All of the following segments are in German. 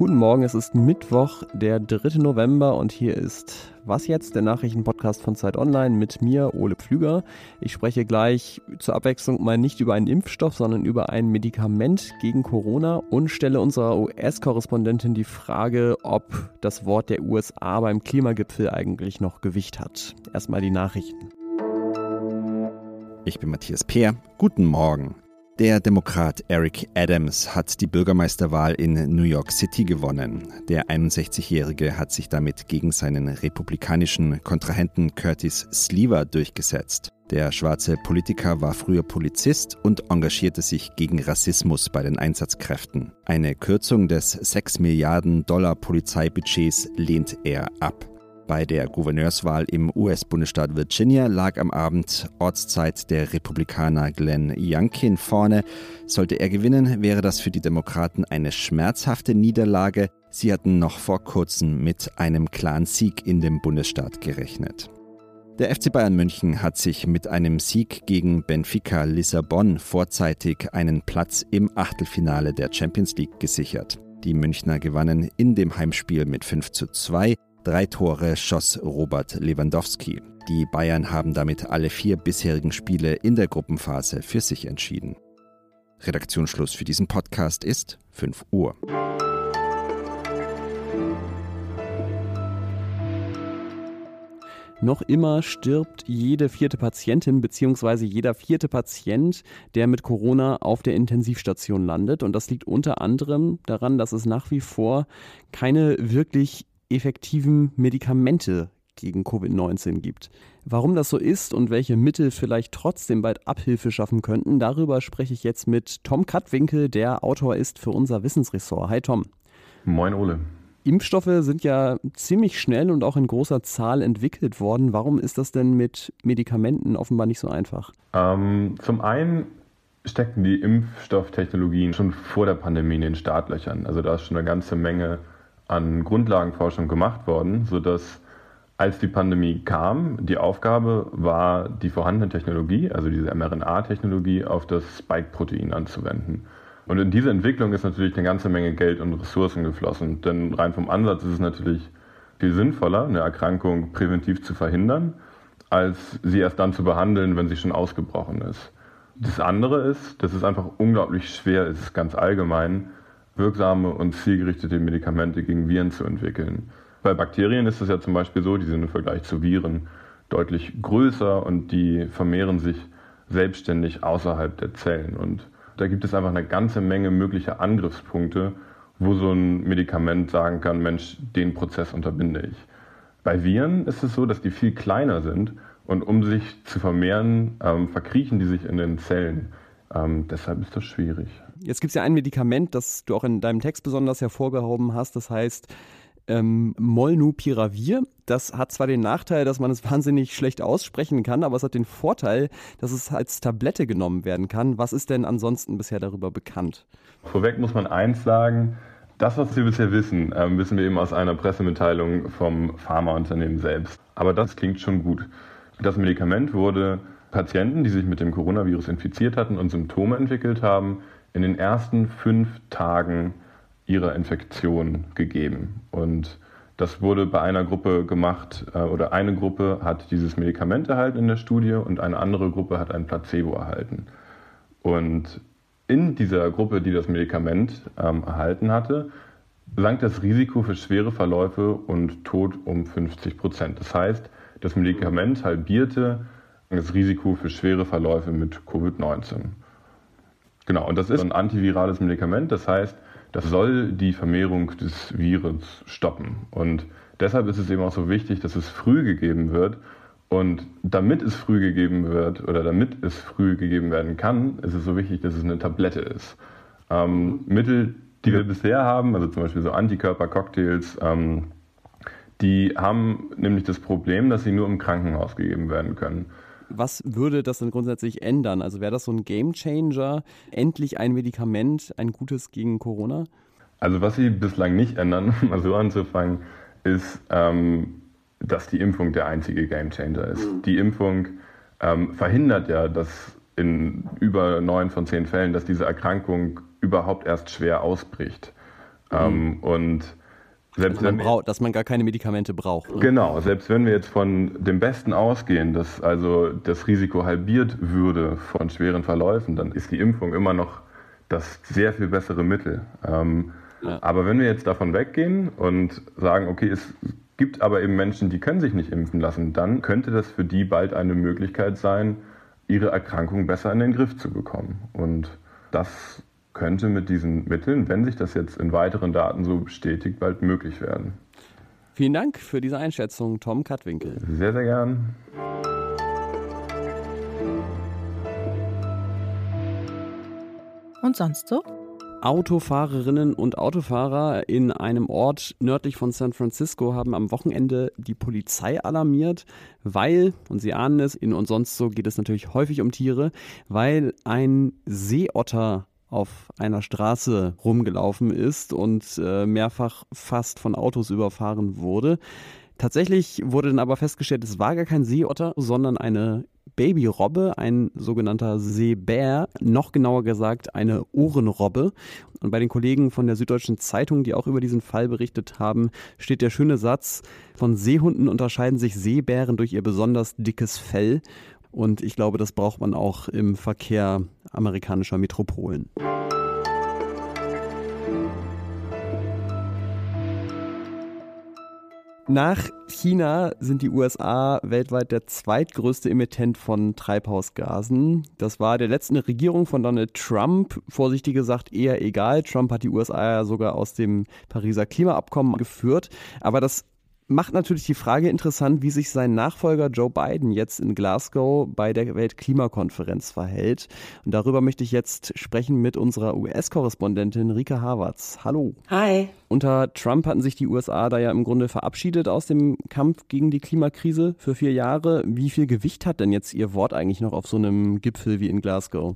Guten Morgen, es ist Mittwoch, der 3. November und hier ist Was jetzt, der Nachrichtenpodcast von Zeit Online mit mir, Ole Pflüger. Ich spreche gleich zur Abwechslung mal nicht über einen Impfstoff, sondern über ein Medikament gegen Corona und stelle unserer US-Korrespondentin die Frage, ob das Wort der USA beim Klimagipfel eigentlich noch Gewicht hat. Erstmal die Nachrichten. Ich bin Matthias Peer. Guten Morgen. Der Demokrat Eric Adams hat die Bürgermeisterwahl in New York City gewonnen. Der 61-Jährige hat sich damit gegen seinen republikanischen Kontrahenten Curtis Sleever durchgesetzt. Der schwarze Politiker war früher Polizist und engagierte sich gegen Rassismus bei den Einsatzkräften. Eine Kürzung des 6 Milliarden Dollar Polizeibudgets lehnt er ab. Bei der Gouverneurswahl im US-Bundesstaat Virginia lag am Abend Ortszeit der Republikaner Glenn Youngkin vorne. Sollte er gewinnen, wäre das für die Demokraten eine schmerzhafte Niederlage. Sie hatten noch vor kurzem mit einem klaren Sieg in dem Bundesstaat gerechnet. Der FC Bayern München hat sich mit einem Sieg gegen Benfica Lissabon vorzeitig einen Platz im Achtelfinale der Champions League gesichert. Die Münchner gewannen in dem Heimspiel mit 5 zu 2. Drei Tore schoss Robert Lewandowski. Die Bayern haben damit alle vier bisherigen Spiele in der Gruppenphase für sich entschieden. Redaktionsschluss für diesen Podcast ist 5 Uhr. Noch immer stirbt jede vierte Patientin bzw. jeder vierte Patient, der mit Corona auf der Intensivstation landet. Und das liegt unter anderem daran, dass es nach wie vor keine wirklich effektiven Medikamente gegen Covid-19 gibt. Warum das so ist und welche Mittel vielleicht trotzdem bald Abhilfe schaffen könnten, darüber spreche ich jetzt mit Tom Katwinkel, der Autor ist für unser Wissensressort. Hi Tom. Moin Ole. Impfstoffe sind ja ziemlich schnell und auch in großer Zahl entwickelt worden. Warum ist das denn mit Medikamenten offenbar nicht so einfach? Ähm, zum einen steckten die Impfstofftechnologien schon vor der Pandemie in den Startlöchern. Also da ist schon eine ganze Menge an Grundlagenforschung gemacht worden, sodass als die Pandemie kam, die Aufgabe war, die vorhandene Technologie, also diese mRNA-Technologie, auf das Spike-Protein anzuwenden. Und in diese Entwicklung ist natürlich eine ganze Menge Geld und Ressourcen geflossen. Denn rein vom Ansatz ist es natürlich viel sinnvoller, eine Erkrankung präventiv zu verhindern, als sie erst dann zu behandeln, wenn sie schon ausgebrochen ist. Das andere ist, dass es einfach unglaublich schwer ist, ganz allgemein, wirksame und zielgerichtete Medikamente gegen Viren zu entwickeln. Bei Bakterien ist es ja zum Beispiel so, die sind im Vergleich zu Viren deutlich größer und die vermehren sich selbstständig außerhalb der Zellen. Und da gibt es einfach eine ganze Menge möglicher Angriffspunkte, wo so ein Medikament sagen kann, Mensch, den Prozess unterbinde ich. Bei Viren ist es so, dass die viel kleiner sind und um sich zu vermehren, ähm, verkriechen die sich in den Zellen. Ähm, deshalb ist das schwierig. Jetzt gibt es ja ein Medikament, das du auch in deinem Text besonders hervorgehoben hast, das heißt ähm, Molnupiravir. Das hat zwar den Nachteil, dass man es wahnsinnig schlecht aussprechen kann, aber es hat den Vorteil, dass es als Tablette genommen werden kann. Was ist denn ansonsten bisher darüber bekannt? Vorweg muss man eins sagen, das, was wir bisher wissen, äh, wissen wir eben aus einer Pressemitteilung vom Pharmaunternehmen selbst. Aber das klingt schon gut. Das Medikament wurde Patienten, die sich mit dem Coronavirus infiziert hatten und Symptome entwickelt haben, in den ersten fünf Tagen ihrer Infektion gegeben. Und das wurde bei einer Gruppe gemacht, äh, oder eine Gruppe hat dieses Medikament erhalten in der Studie und eine andere Gruppe hat ein Placebo erhalten. Und in dieser Gruppe, die das Medikament ähm, erhalten hatte, sank das Risiko für schwere Verläufe und Tod um 50 Prozent. Das heißt, das Medikament halbierte das Risiko für schwere Verläufe mit Covid-19. Genau, und das ist ein antivirales Medikament, das heißt, das soll die Vermehrung des Virus stoppen. Und deshalb ist es eben auch so wichtig, dass es früh gegeben wird. Und damit es früh gegeben wird oder damit es früh gegeben werden kann, ist es so wichtig, dass es eine Tablette ist. Ähm, Mittel, die wir bisher haben, also zum Beispiel so Antikörpercocktails, ähm, die haben nämlich das Problem, dass sie nur im Krankenhaus gegeben werden können. Was würde das denn grundsätzlich ändern? Also wäre das so ein Gamechanger? Endlich ein Medikament, ein gutes gegen Corona? Also was sie bislang nicht ändern, um mal so anzufangen, ist, ähm, dass die Impfung der einzige Gamechanger ist. Mhm. Die Impfung ähm, verhindert ja, dass in über neun von zehn Fällen, dass diese Erkrankung überhaupt erst schwer ausbricht. Ähm, mhm. und selbst dass, man wir, dass man gar keine Medikamente braucht. Ne? Genau, selbst wenn wir jetzt von dem Besten ausgehen, dass also das Risiko halbiert würde von schweren Verläufen, dann ist die Impfung immer noch das sehr viel bessere Mittel. Ähm, ja. Aber wenn wir jetzt davon weggehen und sagen, okay, es gibt aber eben Menschen, die können sich nicht impfen lassen, dann könnte das für die bald eine Möglichkeit sein, ihre Erkrankung besser in den Griff zu bekommen. Und das könnte mit diesen Mitteln, wenn sich das jetzt in weiteren Daten so bestätigt, bald möglich werden. Vielen Dank für diese Einschätzung, Tom Katwinkel. Sehr, sehr gern. Und sonst so? Autofahrerinnen und Autofahrer in einem Ort nördlich von San Francisco haben am Wochenende die Polizei alarmiert, weil, und Sie ahnen es, in und sonst so geht es natürlich häufig um Tiere, weil ein Seeotter auf einer Straße rumgelaufen ist und äh, mehrfach fast von Autos überfahren wurde. Tatsächlich wurde dann aber festgestellt, es war gar kein Seeotter, sondern eine Babyrobbe, ein sogenannter Seebär, noch genauer gesagt eine Ohrenrobbe. Und bei den Kollegen von der Süddeutschen Zeitung, die auch über diesen Fall berichtet haben, steht der schöne Satz, von Seehunden unterscheiden sich Seebären durch ihr besonders dickes Fell. Und ich glaube, das braucht man auch im Verkehr amerikanischer Metropolen. Nach China sind die USA weltweit der zweitgrößte Emittent von Treibhausgasen. Das war der letzten Regierung von Donald Trump, vorsichtig gesagt, eher egal. Trump hat die USA ja sogar aus dem Pariser Klimaabkommen geführt. Aber das macht natürlich die Frage interessant, wie sich sein Nachfolger Joe Biden jetzt in Glasgow bei der Weltklimakonferenz verhält. Und darüber möchte ich jetzt sprechen mit unserer US-Korrespondentin Rika Havertz. Hallo. Hi. Unter Trump hatten sich die USA da ja im Grunde verabschiedet aus dem Kampf gegen die Klimakrise für vier Jahre. Wie viel Gewicht hat denn jetzt Ihr Wort eigentlich noch auf so einem Gipfel wie in Glasgow?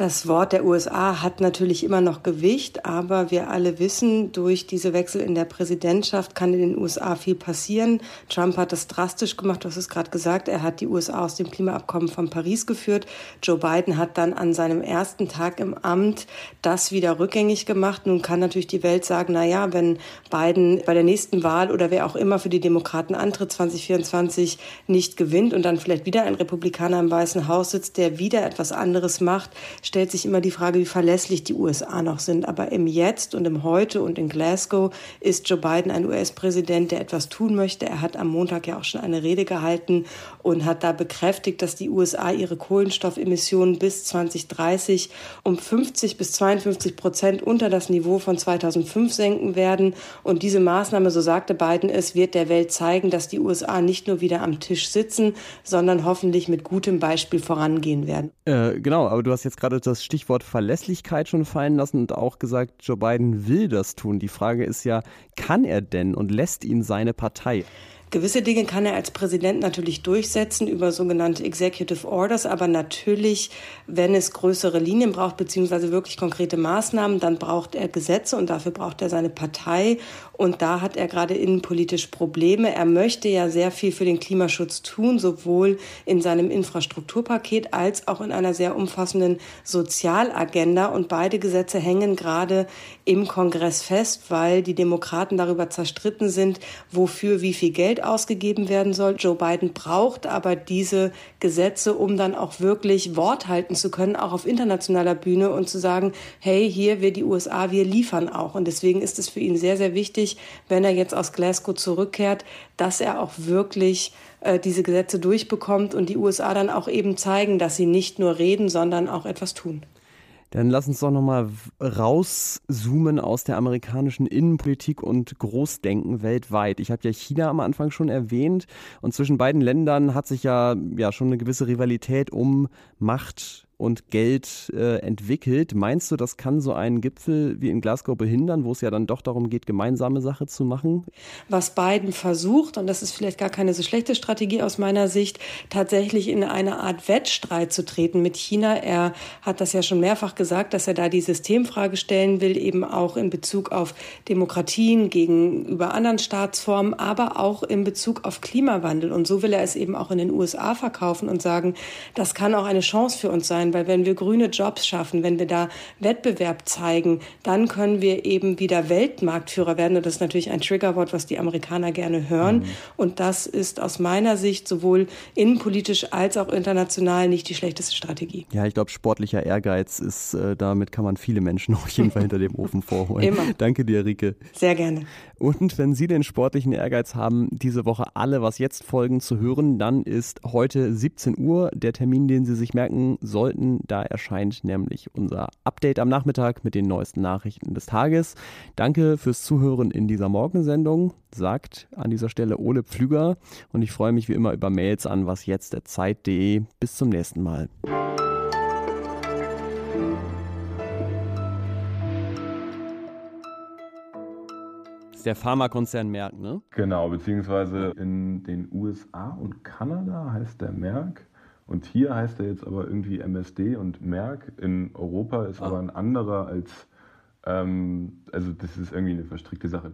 Das Wort der USA hat natürlich immer noch Gewicht, aber wir alle wissen, durch diese Wechsel in der Präsidentschaft kann in den USA viel passieren. Trump hat das drastisch gemacht, du hast es gerade gesagt, er hat die USA aus dem Klimaabkommen von Paris geführt. Joe Biden hat dann an seinem ersten Tag im Amt das wieder rückgängig gemacht. Nun kann natürlich die Welt sagen, na ja, wenn Biden bei der nächsten Wahl oder wer auch immer für die Demokraten antritt 2024 nicht gewinnt und dann vielleicht wieder ein Republikaner im Weißen Haus sitzt, der wieder etwas anderes macht, stellt sich immer die Frage, wie verlässlich die USA noch sind. Aber im Jetzt und im Heute und in Glasgow ist Joe Biden ein US-Präsident, der etwas tun möchte. Er hat am Montag ja auch schon eine Rede gehalten und hat da bekräftigt, dass die USA ihre Kohlenstoffemissionen bis 2030 um 50 bis 52 Prozent unter das Niveau von 2005 senken werden. Und diese Maßnahme, so sagte Biden es, wird der Welt zeigen, dass die USA nicht nur wieder am Tisch sitzen, sondern hoffentlich mit gutem Beispiel vorangehen werden. Äh, genau, aber du hast jetzt gerade das Stichwort Verlässlichkeit schon fallen lassen und auch gesagt, Joe Biden will das tun. Die Frage ist ja, kann er denn und lässt ihn seine Partei? Gewisse Dinge kann er als Präsident natürlich durchsetzen über sogenannte Executive Orders, aber natürlich, wenn es größere Linien braucht, beziehungsweise wirklich konkrete Maßnahmen, dann braucht er Gesetze und dafür braucht er seine Partei. Und da hat er gerade innenpolitisch Probleme. Er möchte ja sehr viel für den Klimaschutz tun, sowohl in seinem Infrastrukturpaket als auch in einer sehr umfassenden Sozialagenda. Und beide Gesetze hängen gerade im Kongress fest, weil die Demokraten darüber zerstritten sind, wofür wie viel Geld ausgegeben werden soll. Joe Biden braucht aber diese Gesetze, um dann auch wirklich Wort halten zu können, auch auf internationaler Bühne und zu sagen, hey, hier wir die USA, wir liefern auch. Und deswegen ist es für ihn sehr, sehr wichtig, wenn er jetzt aus Glasgow zurückkehrt, dass er auch wirklich äh, diese Gesetze durchbekommt und die USA dann auch eben zeigen, dass sie nicht nur reden, sondern auch etwas tun. Dann lass uns doch nochmal rauszoomen aus der amerikanischen Innenpolitik und Großdenken weltweit. Ich habe ja China am Anfang schon erwähnt und zwischen beiden Ländern hat sich ja, ja schon eine gewisse Rivalität um Macht und Geld äh, entwickelt. Meinst du, das kann so einen Gipfel wie in Glasgow behindern, wo es ja dann doch darum geht, gemeinsame Sache zu machen? Was Biden versucht, und das ist vielleicht gar keine so schlechte Strategie aus meiner Sicht, tatsächlich in eine Art Wettstreit zu treten mit China. Er hat das ja schon mehrfach gesagt, dass er da die Systemfrage stellen will, eben auch in Bezug auf Demokratien gegenüber anderen Staatsformen, aber auch in Bezug auf Klimawandel. Und so will er es eben auch in den USA verkaufen und sagen, das kann auch eine Chance für uns sein kann, weil wenn wir grüne Jobs schaffen, wenn wir da Wettbewerb zeigen, dann können wir eben wieder Weltmarktführer werden. Und das ist natürlich ein Triggerwort, was die Amerikaner gerne hören. Mhm. Und das ist aus meiner Sicht sowohl innenpolitisch als auch international nicht die schlechteste Strategie. Ja, ich glaube, sportlicher Ehrgeiz ist, äh, damit kann man viele Menschen auf jeden Fall hinter dem Ofen vorholen. Immer. Danke dir, Rike. Sehr gerne. Und wenn Sie den sportlichen Ehrgeiz haben, diese Woche alle Was jetzt folgen zu hören, dann ist heute 17 Uhr der Termin, den Sie sich merken sollten. Da erscheint nämlich unser Update am Nachmittag mit den neuesten Nachrichten des Tages. Danke fürs Zuhören in dieser Morgensendung, sagt an dieser Stelle Ole Pflüger. Und ich freue mich wie immer über Mails an wasjetzt.zeit.de. Bis zum nächsten Mal. Der Pharmakonzern Merck, ne? Genau, beziehungsweise in den USA und Kanada heißt der Merck. Und hier heißt er jetzt aber irgendwie MSD und Merck. In Europa ist ah. aber ein anderer als, ähm, also das ist irgendwie eine verstrickte Sache.